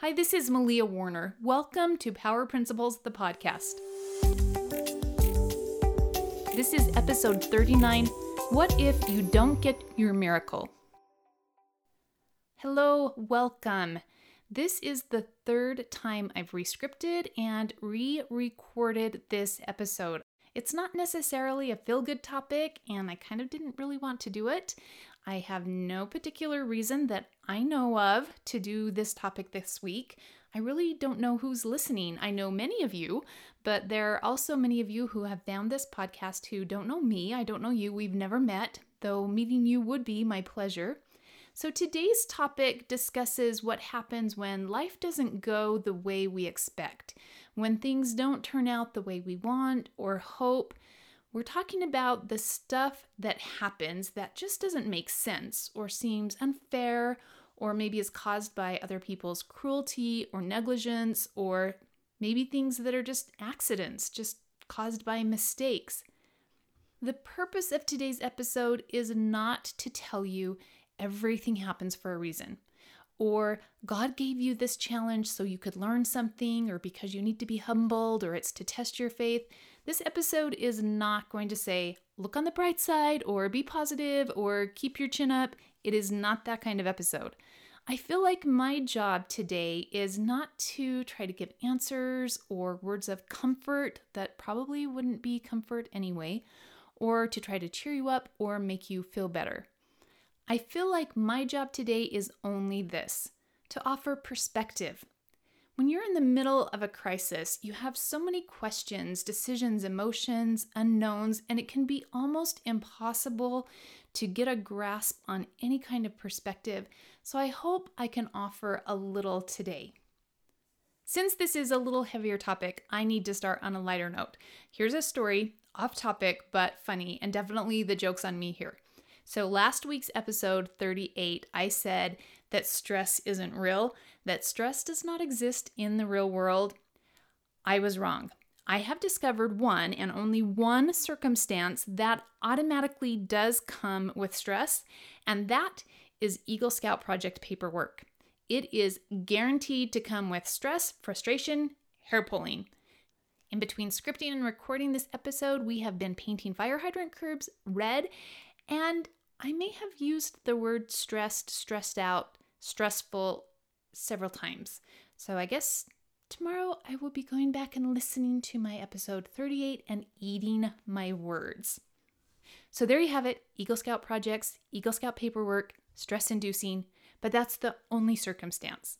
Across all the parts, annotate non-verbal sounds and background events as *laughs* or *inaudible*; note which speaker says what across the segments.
Speaker 1: Hi, this is Malia Warner. Welcome to Power Principles, the podcast. This is episode 39 What if you don't get your miracle? Hello, welcome. This is the third time I've rescripted and re recorded this episode. It's not necessarily a feel good topic, and I kind of didn't really want to do it. I have no particular reason that I know of to do this topic this week. I really don't know who's listening. I know many of you, but there are also many of you who have found this podcast who don't know me. I don't know you. We've never met, though meeting you would be my pleasure. So today's topic discusses what happens when life doesn't go the way we expect, when things don't turn out the way we want or hope. We're talking about the stuff that happens that just doesn't make sense or seems unfair or maybe is caused by other people's cruelty or negligence or maybe things that are just accidents, just caused by mistakes. The purpose of today's episode is not to tell you everything happens for a reason. Or God gave you this challenge so you could learn something, or because you need to be humbled, or it's to test your faith. This episode is not going to say, look on the bright side, or be positive, or keep your chin up. It is not that kind of episode. I feel like my job today is not to try to give answers or words of comfort that probably wouldn't be comfort anyway, or to try to cheer you up or make you feel better. I feel like my job today is only this to offer perspective. When you're in the middle of a crisis, you have so many questions, decisions, emotions, unknowns, and it can be almost impossible to get a grasp on any kind of perspective. So I hope I can offer a little today. Since this is a little heavier topic, I need to start on a lighter note. Here's a story, off topic, but funny, and definitely the joke's on me here. So, last week's episode 38, I said that stress isn't real, that stress does not exist in the real world. I was wrong. I have discovered one and only one circumstance that automatically does come with stress, and that is Eagle Scout project paperwork. It is guaranteed to come with stress, frustration, hair pulling. In between scripting and recording this episode, we have been painting fire hydrant curbs red, and I may have used the word stressed, stressed out, stressful several times. So I guess tomorrow I will be going back and listening to my episode 38 and eating my words. So there you have it Eagle Scout projects, Eagle Scout paperwork, stress inducing, but that's the only circumstance.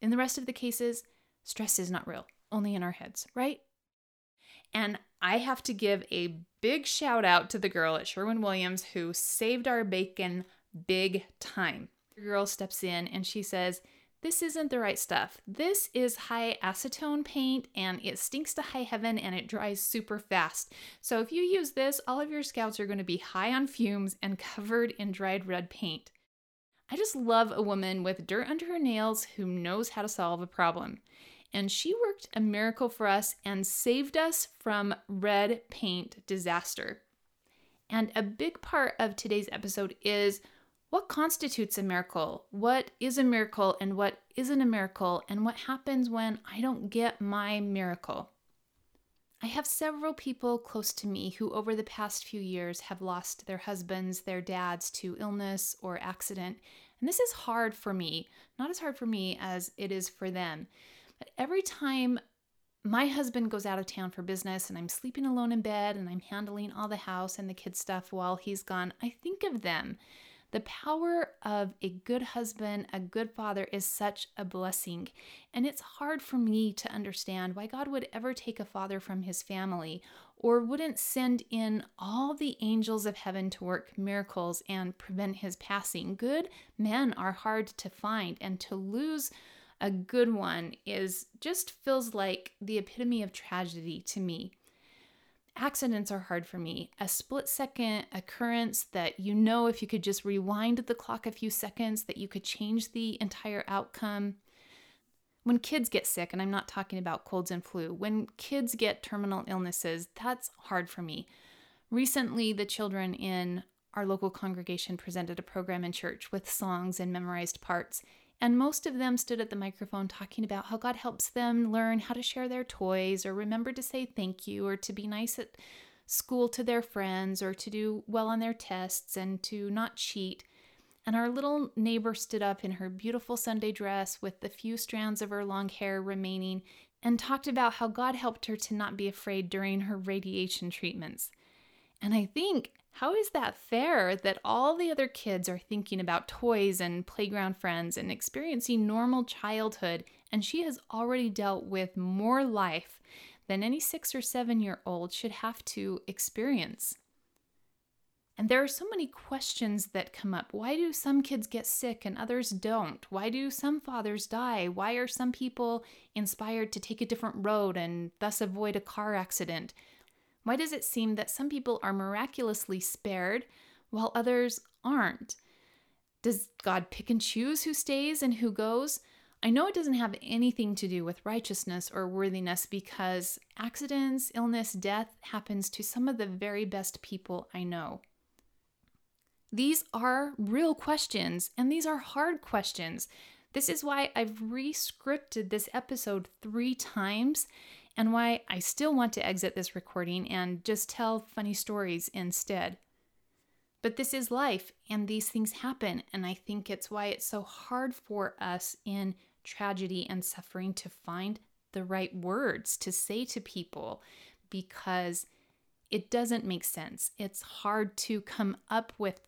Speaker 1: In the rest of the cases, stress is not real, only in our heads, right? And I have to give a big shout out to the girl at Sherwin Williams who saved our bacon big time. Girl steps in and she says, This isn't the right stuff. This is high acetone paint and it stinks to high heaven and it dries super fast. So if you use this, all of your scouts are going to be high on fumes and covered in dried red paint. I just love a woman with dirt under her nails who knows how to solve a problem and she worked a miracle for us and saved us from red paint disaster. And a big part of today's episode is what constitutes a miracle? What is a miracle and what isn't a miracle? And what happens when I don't get my miracle? I have several people close to me who, over the past few years, have lost their husbands, their dads to illness or accident. And this is hard for me, not as hard for me as it is for them. But every time my husband goes out of town for business and I'm sleeping alone in bed and I'm handling all the house and the kids' stuff while he's gone, I think of them. The power of a good husband, a good father, is such a blessing. And it's hard for me to understand why God would ever take a father from his family or wouldn't send in all the angels of heaven to work miracles and prevent his passing. Good men are hard to find, and to lose a good one is just feels like the epitome of tragedy to me. Accidents are hard for me. A split second occurrence that you know if you could just rewind the clock a few seconds that you could change the entire outcome. When kids get sick, and I'm not talking about colds and flu, when kids get terminal illnesses, that's hard for me. Recently, the children in our local congregation presented a program in church with songs and memorized parts, And most of them stood at the microphone talking about how God helps them learn how to share their toys or remember to say thank you or to be nice at school to their friends or to do well on their tests and to not cheat. And our little neighbor stood up in her beautiful Sunday dress with the few strands of her long hair remaining and talked about how God helped her to not be afraid during her radiation treatments. And I think how is that fair that all the other kids are thinking about toys and playground friends and experiencing normal childhood, and she has already dealt with more life than any six or seven year old should have to experience? And there are so many questions that come up. Why do some kids get sick and others don't? Why do some fathers die? Why are some people inspired to take a different road and thus avoid a car accident? Why does it seem that some people are miraculously spared while others aren't? Does God pick and choose who stays and who goes? I know it doesn't have anything to do with righteousness or worthiness because accidents, illness, death happens to some of the very best people I know. These are real questions and these are hard questions. This is why I've re-scripted this episode three times and why I still want to exit this recording and just tell funny stories instead. But this is life, and these things happen, and I think it's why it's so hard for us in tragedy and suffering to find the right words to say to people because it doesn't make sense. It's hard to come up with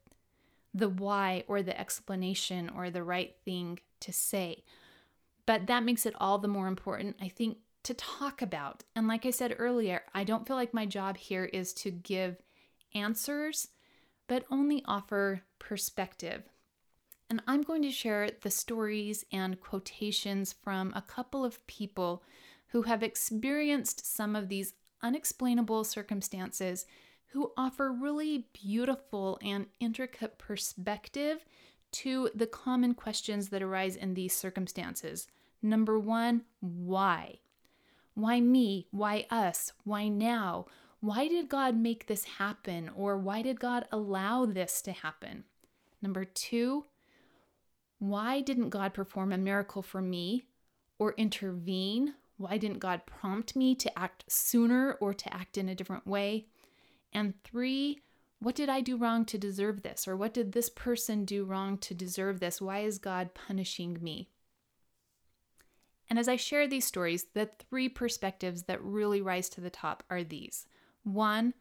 Speaker 1: the why or the explanation or the right thing to say. But that makes it all the more important, I think, to talk about. And like I said earlier, I don't feel like my job here is to give answers, but only offer perspective. And I'm going to share the stories and quotations from a couple of people who have experienced some of these unexplainable circumstances who offer really beautiful and intricate perspective to the common questions that arise in these circumstances. Number one, why? Why me? Why us? Why now? Why did God make this happen? Or why did God allow this to happen? Number two, why didn't God perform a miracle for me or intervene? Why didn't God prompt me to act sooner or to act in a different way? And three, what did I do wrong to deserve this? Or what did this person do wrong to deserve this? Why is God punishing me? And as I share these stories, the three perspectives that really rise to the top are these one,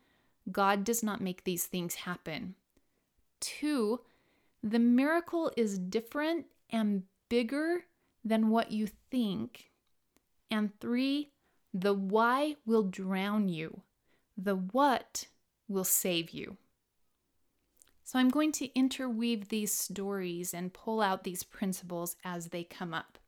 Speaker 1: God does not make these things happen. Two, the miracle is different and bigger than what you think. And three, the why will drown you, the what will save you. So I'm going to interweave these stories and pull out these principles as they come up.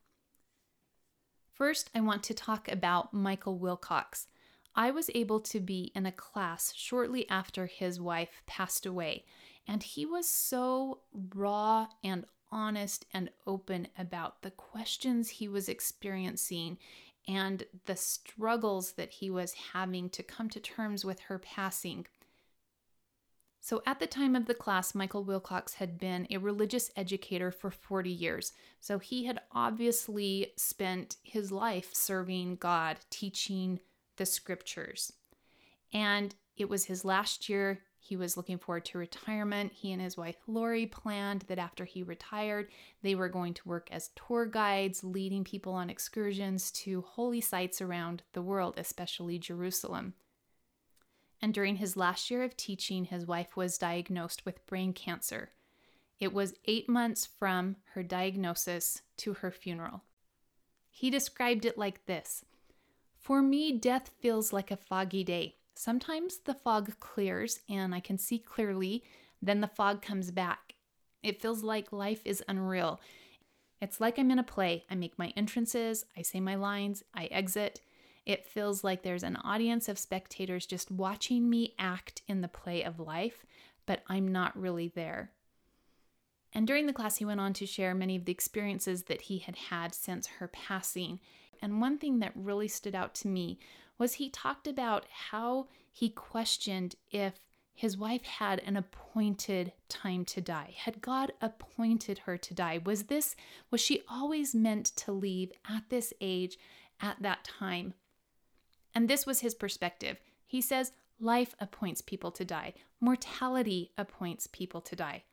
Speaker 1: First, I want to talk about Michael Wilcox. I was able to be in a class shortly after his wife passed away, and he was so raw and honest and open about the questions he was experiencing and the struggles that he was having to come to terms with her passing. So, at the time of the class, Michael Wilcox had been a religious educator for 40 years. So, he had obviously spent his life serving God, teaching the scriptures. And it was his last year. He was looking forward to retirement. He and his wife Lori planned that after he retired, they were going to work as tour guides, leading people on excursions to holy sites around the world, especially Jerusalem and during his last year of teaching, his wife was diagnosed with brain cancer. It was eight months from her diagnosis to her funeral. He described it like this For me, death feels like a foggy day. Sometimes the fog clears and I can see clearly, then the fog comes back. It feels like life is unreal. It's like I'm in a play. I make my entrances, I say my lines, I exit. It feels like there's an audience of spectators just watching me act in the play of life, but I'm not really there. And during the class, he went on to share many of the experiences that he had had since her passing. And one thing that really stood out to me was he talked about how he questioned if his wife had an appointed time to die? Had God appointed her to die? Was this, was she always meant to leave at this age, at that time? And this was his perspective. He says, Life appoints people to die, mortality appoints people to die.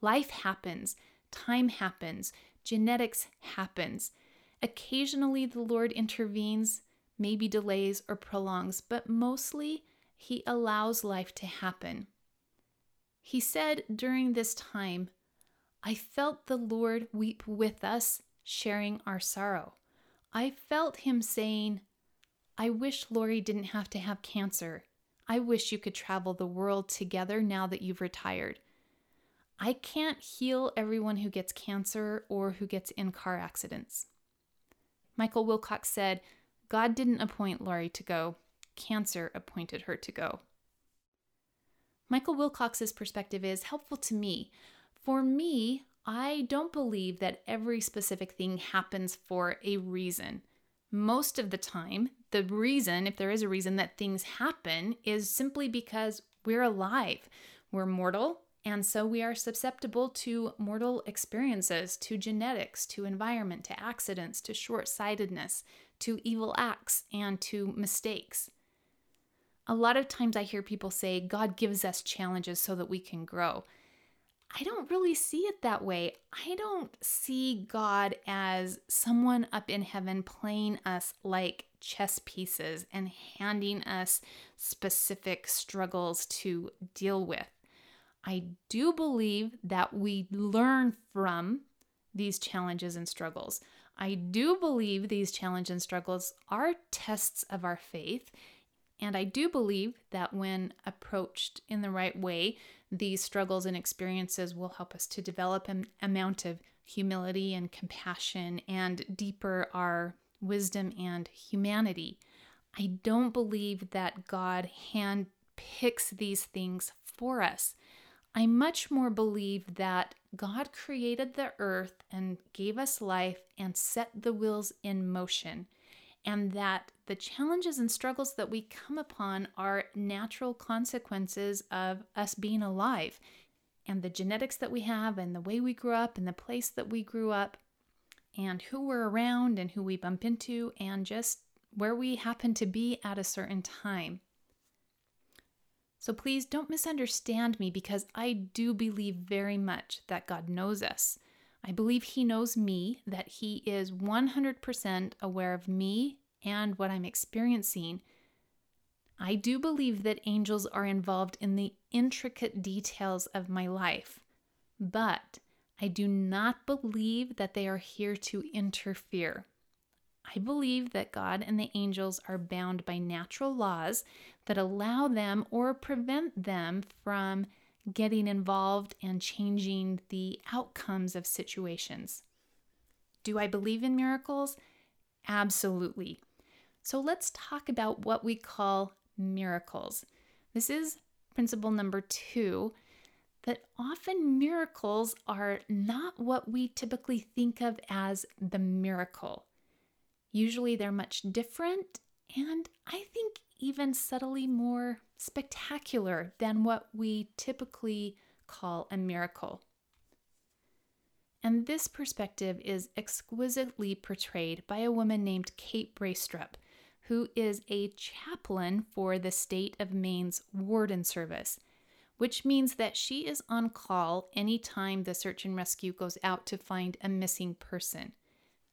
Speaker 1: Life happens, time happens, genetics happens. Occasionally, the Lord intervenes, maybe delays or prolongs, but mostly, he allows life to happen. He said during this time, I felt the Lord weep with us, sharing our sorrow. I felt him saying, I wish Lori didn't have to have cancer. I wish you could travel the world together now that you've retired. I can't heal everyone who gets cancer or who gets in car accidents. Michael Wilcox said, God didn't appoint Lori to go, cancer appointed her to go. Michael Wilcox's perspective is helpful to me. For me, I don't believe that every specific thing happens for a reason. Most of the time, the reason, if there is a reason that things happen, is simply because we're alive. We're mortal, and so we are susceptible to mortal experiences, to genetics, to environment, to accidents, to short sightedness, to evil acts, and to mistakes. A lot of times I hear people say God gives us challenges so that we can grow. I don't really see it that way. I don't see God as someone up in heaven playing us like chess pieces and handing us specific struggles to deal with. I do believe that we learn from these challenges and struggles. I do believe these challenges and struggles are tests of our faith and I do believe that when approached in the right way, these struggles and experiences will help us to develop an amount of humility and compassion and deeper our wisdom and humanity. I don't believe that God hand picks these things for us. I much more believe that God created the earth and gave us life and set the wheels in motion and that the challenges and struggles that we come upon are natural consequences of us being alive and the genetics that we have and the way we grew up and the place that we grew up and who we're around and who we bump into and just where we happen to be at a certain time. So please don't misunderstand me because I do believe very much that God knows us. I believe He knows me, that He is 100% aware of me and what I'm experiencing. I do believe that angels are involved in the intricate details of my life, but I do not believe that they are here to interfere. I believe that God and the angels are bound by natural laws that allow them or prevent them from getting involved and changing the outcomes of situations. Do I believe in miracles? Absolutely. So let's talk about what we call miracles. This is principle number two that often miracles are not what we typically think of as the miracle. Usually they're much different and I think even subtly more spectacular than what we typically call a miracle. And this perspective is exquisitely portrayed by a woman named Kate Braestrup, who is a chaplain for the state of Maine's Warden Service, which means that she is on call anytime the search and rescue goes out to find a missing person.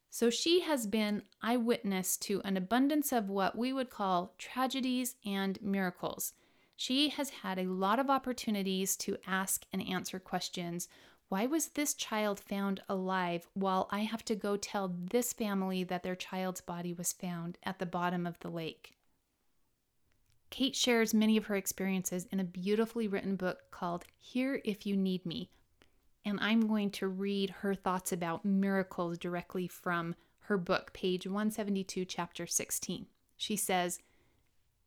Speaker 1: So she has been eyewitness to an abundance of what we would call tragedies and miracles. She has had a lot of opportunities to ask and answer questions. Why was this child found alive while I have to go tell this family that their child's body was found at the bottom of the lake? Kate shares many of her experiences in a beautifully written book called Here If You Need Me and I'm going to read her thoughts about miracles directly from her book, page 172, chapter 16. She says,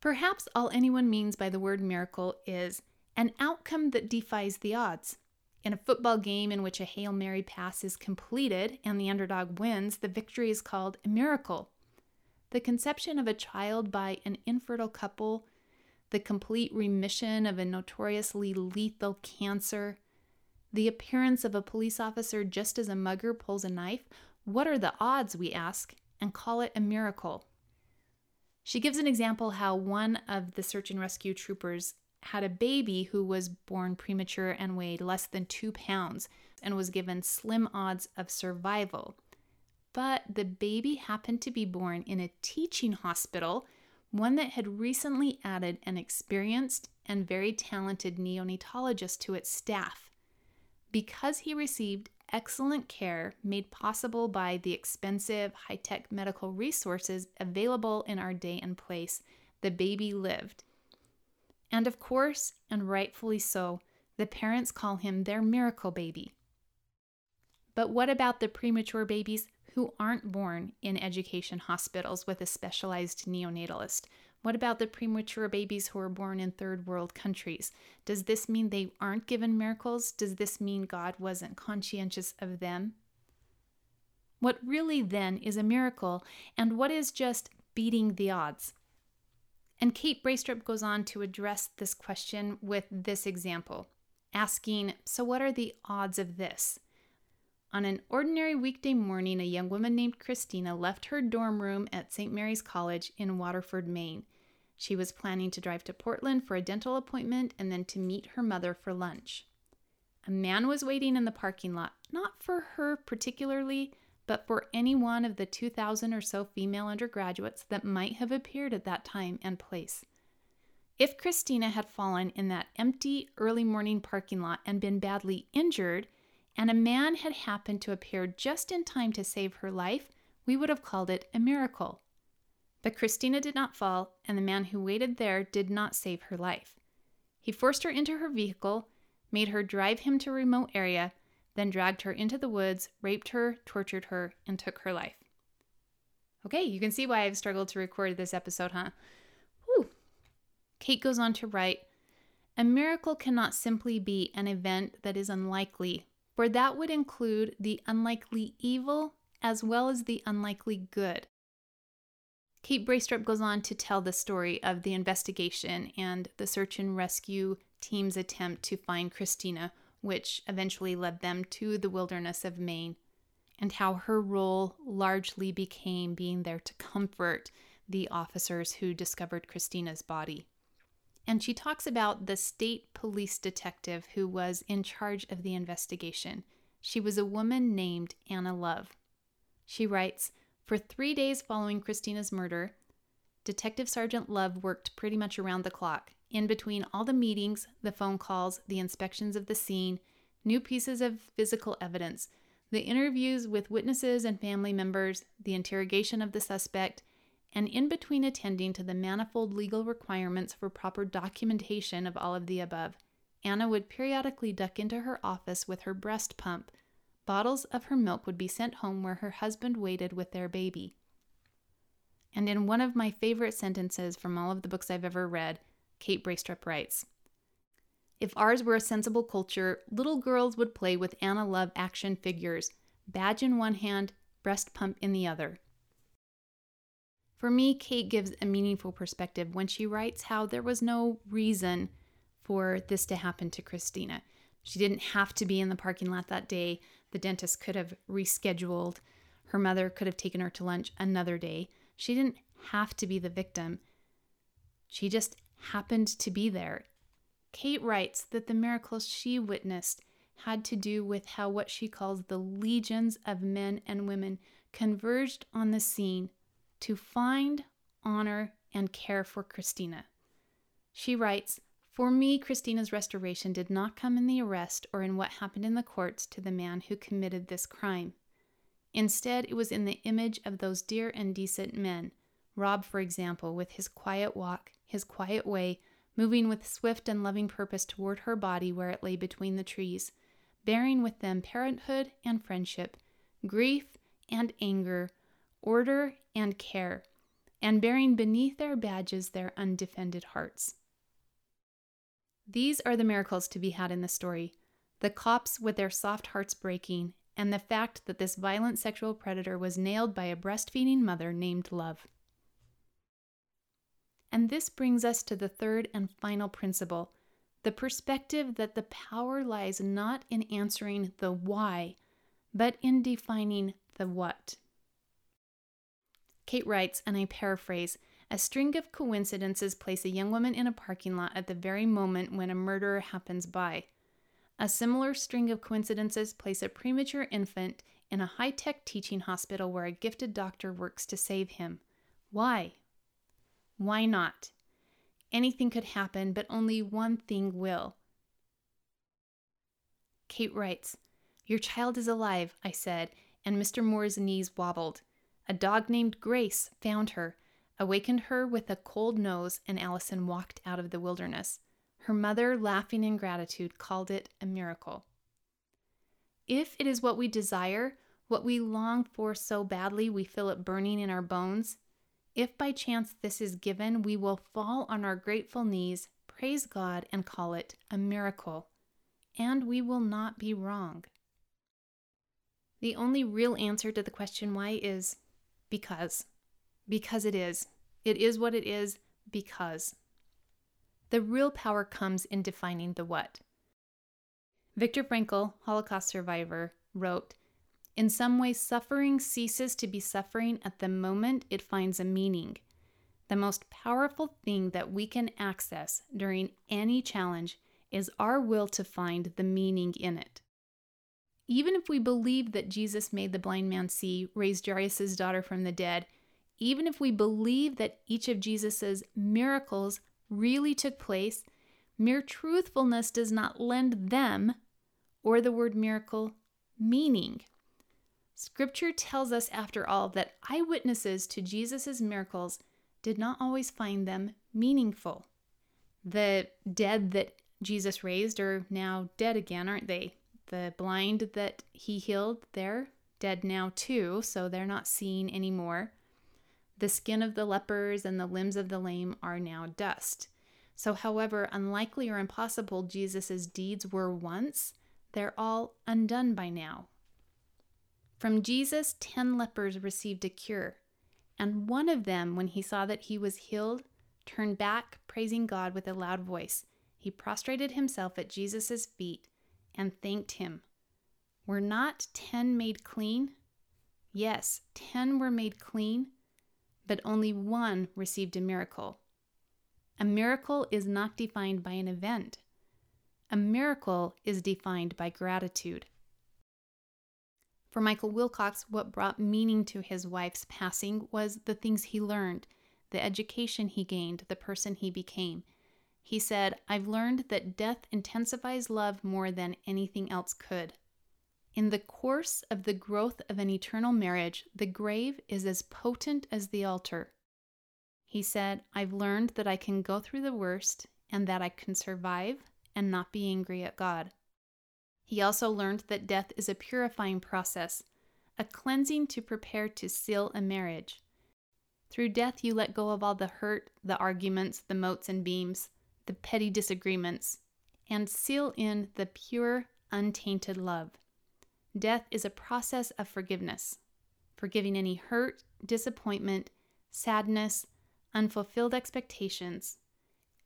Speaker 1: Perhaps all anyone means by the word miracle is an outcome that defies the odds. In a football game in which a Hail Mary pass is completed and the underdog wins, the victory is called a miracle. The conception of a child by an infertile couple, the complete remission of a notoriously lethal cancer, the appearance of a police officer just as a mugger pulls a knife. What are the odds, we ask, and call it a miracle? She gives an example how one of the search and rescue troopers had a baby who was born premature and weighed less than two pounds and was given slim odds of survival. But the baby happened to be born in a teaching hospital, one that had recently added an experienced and very talented neonatologist to its staff. Because he received excellent care made possible by the expensive, high tech medical resources available in our day and place, the baby lived. And of course, and rightfully so, the parents call him their miracle baby. But what about the premature babies who aren't born in education hospitals with a specialized neonatalist? What about the premature babies who are born in third world countries? Does this mean they aren't given miracles? Does this mean God wasn't conscientious of them? What really then is a miracle, and what is just beating the odds? And Kate Braestrup goes on to address this question with this example, asking So, what are the odds of this? On an ordinary weekday morning, a young woman named Christina left her dorm room at St. Mary's College in Waterford, Maine. She was planning to drive to Portland for a dental appointment and then to meet her mother for lunch. A man was waiting in the parking lot, not for her particularly, but for any one of the 2,000 or so female undergraduates that might have appeared at that time and place. If Christina had fallen in that empty early morning parking lot and been badly injured, and a man had happened to appear just in time to save her life, we would have called it a miracle. But Christina did not fall, and the man who waited there did not save her life. He forced her into her vehicle, made her drive him to a remote area, then dragged her into the woods, raped her, tortured her, and took her life. Okay, you can see why I've struggled to record this episode, huh? Whew. Kate goes on to write A miracle cannot simply be an event that is unlikely for that would include the unlikely evil as well as the unlikely good. Kate Braestrup goes on to tell the story of the investigation and the search and rescue team's attempt to find Christina, which eventually led them to the wilderness of Maine, and how her role largely became being there to comfort the officers who discovered Christina's body. And she talks about the state police detective who was in charge of the investigation. She was a woman named Anna Love. She writes For three days following Christina's murder, Detective Sergeant Love worked pretty much around the clock. In between all the meetings, the phone calls, the inspections of the scene, new pieces of physical evidence, the interviews with witnesses and family members, the interrogation of the suspect, and in between attending to the manifold legal requirements for proper documentation of all of the above, Anna would periodically duck into her office with her breast pump. Bottles of her milk would be sent home where her husband waited with their baby. And in one of my favorite sentences from all of the books I've ever read, Kate Braestrup writes If ours were a sensible culture, little girls would play with Anna Love action figures, badge in one hand, breast pump in the other. For me, Kate gives a meaningful perspective when she writes how there was no reason for this to happen to Christina. She didn't have to be in the parking lot that day. The dentist could have rescheduled. Her mother could have taken her to lunch another day. She didn't have to be the victim. She just happened to be there. Kate writes that the miracles she witnessed had to do with how what she calls the legions of men and women converged on the scene to find, honor, and care for Christina. She writes, For me, Christina's restoration did not come in the arrest or in what happened in the courts to the man who committed this crime. Instead, it was in the image of those dear and decent men. Rob, for example, with his quiet walk, his quiet way, moving with swift and loving purpose toward her body where it lay between the trees, bearing with them parenthood and friendship, grief and anger, order and care, and bearing beneath their badges their undefended hearts. These are the miracles to be had in the story the cops with their soft hearts breaking, and the fact that this violent sexual predator was nailed by a breastfeeding mother named Love. And this brings us to the third and final principle the perspective that the power lies not in answering the why, but in defining the what. Kate writes, and I paraphrase A string of coincidences place a young woman in a parking lot at the very moment when a murderer happens by. A similar string of coincidences place a premature infant in a high tech teaching hospital where a gifted doctor works to save him. Why? Why not? Anything could happen, but only one thing will. Kate writes, Your child is alive, I said, and Mr. Moore's knees wobbled. A dog named Grace found her, awakened her with a cold nose, and Allison walked out of the wilderness. Her mother, laughing in gratitude, called it a miracle. If it is what we desire, what we long for so badly we feel it burning in our bones, if by chance this is given, we will fall on our grateful knees, praise God, and call it a miracle. And we will not be wrong. The only real answer to the question why is because. Because it is. It is what it is because. The real power comes in defining the what. Viktor Frankl, Holocaust survivor, wrote In some ways, suffering ceases to be suffering at the moment it finds a meaning. The most powerful thing that we can access during any challenge is our will to find the meaning in it. Even if we believe that Jesus made the blind man see, raised Jairus' daughter from the dead, even if we believe that each of Jesus' miracles really took place, mere truthfulness does not lend them, or the word miracle, meaning. Scripture tells us, after all, that eyewitnesses to Jesus' miracles did not always find them meaningful. The dead that Jesus raised are now dead again, aren't they? The blind that he healed, they're dead now too, so they're not seeing anymore. The skin of the lepers and the limbs of the lame are now dust. So, however unlikely or impossible Jesus' deeds were once, they're all undone by now. From Jesus, ten lepers received a cure, and one of them, when he saw that he was healed, turned back, praising God with a loud voice. He prostrated himself at Jesus' feet and thanked him. Were not ten made clean? Yes, ten were made clean, but only one received a miracle. A miracle is not defined by an event. A miracle is defined by gratitude. For Michael Wilcox, what brought meaning to his wife's passing was the things he learned, the education he gained, the person he became. He said, I've learned that death intensifies love more than anything else could. In the course of the growth of an eternal marriage, the grave is as potent as the altar. He said, I've learned that I can go through the worst and that I can survive and not be angry at God. He also learned that death is a purifying process, a cleansing to prepare to seal a marriage. Through death, you let go of all the hurt, the arguments, the motes and beams, the petty disagreements, and seal in the pure, untainted love. Death is a process of forgiveness, forgiving any hurt, disappointment, sadness, unfulfilled expectations,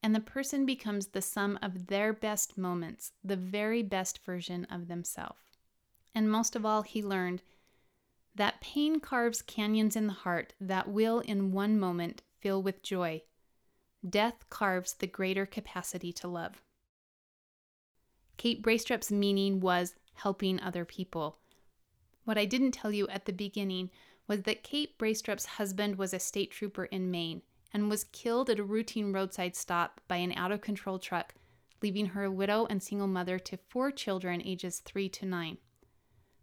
Speaker 1: and the person becomes the sum of their best moments, the very best version of themselves. And most of all, he learned that pain carves canyons in the heart that will, in one moment, fill with joy. Death carves the greater capacity to love. Kate Braestrup's meaning was helping other people. What I didn't tell you at the beginning was that Kate Braestrup's husband was a state trooper in Maine and was killed at a routine roadside stop by an out of control truck, leaving her a widow and single mother to four children ages 3 to 9.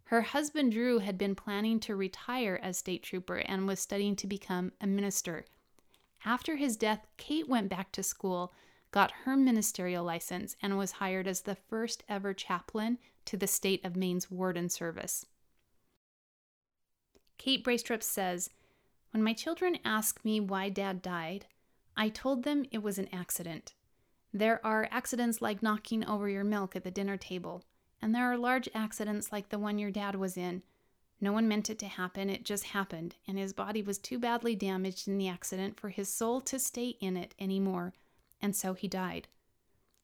Speaker 1: Her husband Drew had been planning to retire as state trooper and was studying to become a minister. After his death, Kate went back to school, got her ministerial license, and was hired as the first ever chaplain to the state of Maine's warden service. Kate Braestrup says, When my children ask me why dad died, I told them it was an accident. There are accidents like knocking over your milk at the dinner table, and there are large accidents like the one your dad was in. No one meant it to happen, it just happened, and his body was too badly damaged in the accident for his soul to stay in it anymore, and so he died.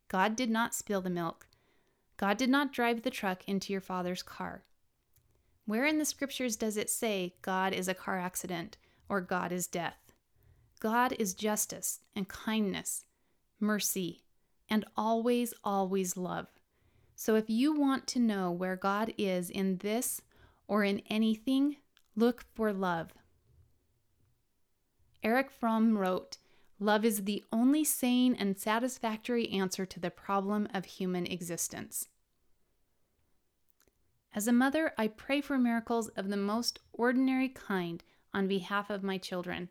Speaker 1: God did not spill the milk. God did not drive the truck into your father's car. Where in the scriptures does it say God is a car accident or God is death? God is justice and kindness, mercy, and always, always love. So if you want to know where God is in this or in anything, look for love. Erich Fromm wrote, Love is the only sane and satisfactory answer to the problem of human existence. As a mother, I pray for miracles of the most ordinary kind on behalf of my children.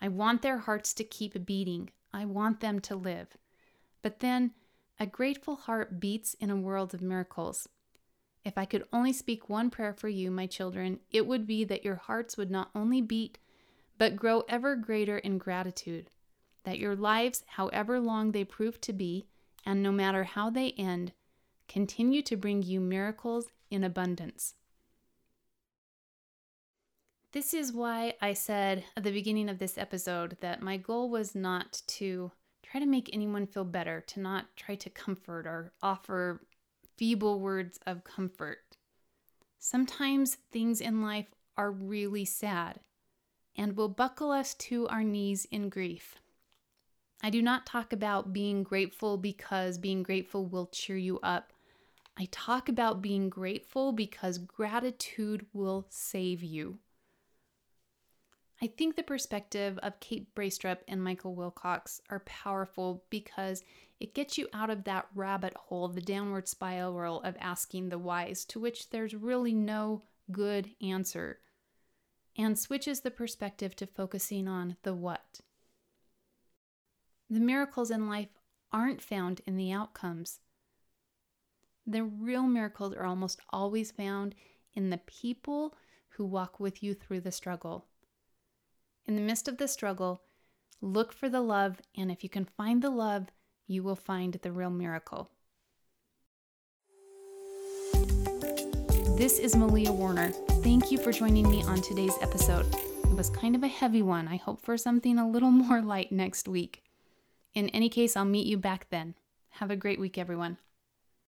Speaker 1: I want their hearts to keep beating. I want them to live. But then, a grateful heart beats in a world of miracles. If I could only speak one prayer for you, my children, it would be that your hearts would not only beat, but grow ever greater in gratitude, that your lives, however long they prove to be, and no matter how they end, continue to bring you miracles in abundance. This is why I said at the beginning of this episode that my goal was not to try to make anyone feel better, to not try to comfort or offer feeble words of comfort. Sometimes things in life are really sad and will buckle us to our knees in grief. I do not talk about being grateful because being grateful will cheer you up. I talk about being grateful because gratitude will save you. I think the perspective of Kate Braestrup and Michael Wilcox are powerful because it gets you out of that rabbit hole, the downward spiral of asking the whys, to which there's really no good answer, and switches the perspective to focusing on the what. The miracles in life aren't found in the outcomes. The real miracles are almost always found in the people who walk with you through the struggle. In the midst of the struggle, look for the love, and if you can find the love, you will find the real miracle. This is Malia Warner. Thank you for joining me on today's episode. It was kind of a heavy one. I hope for something a little *laughs* more light next week. In any case, I'll meet you back then. Have a great week, everyone.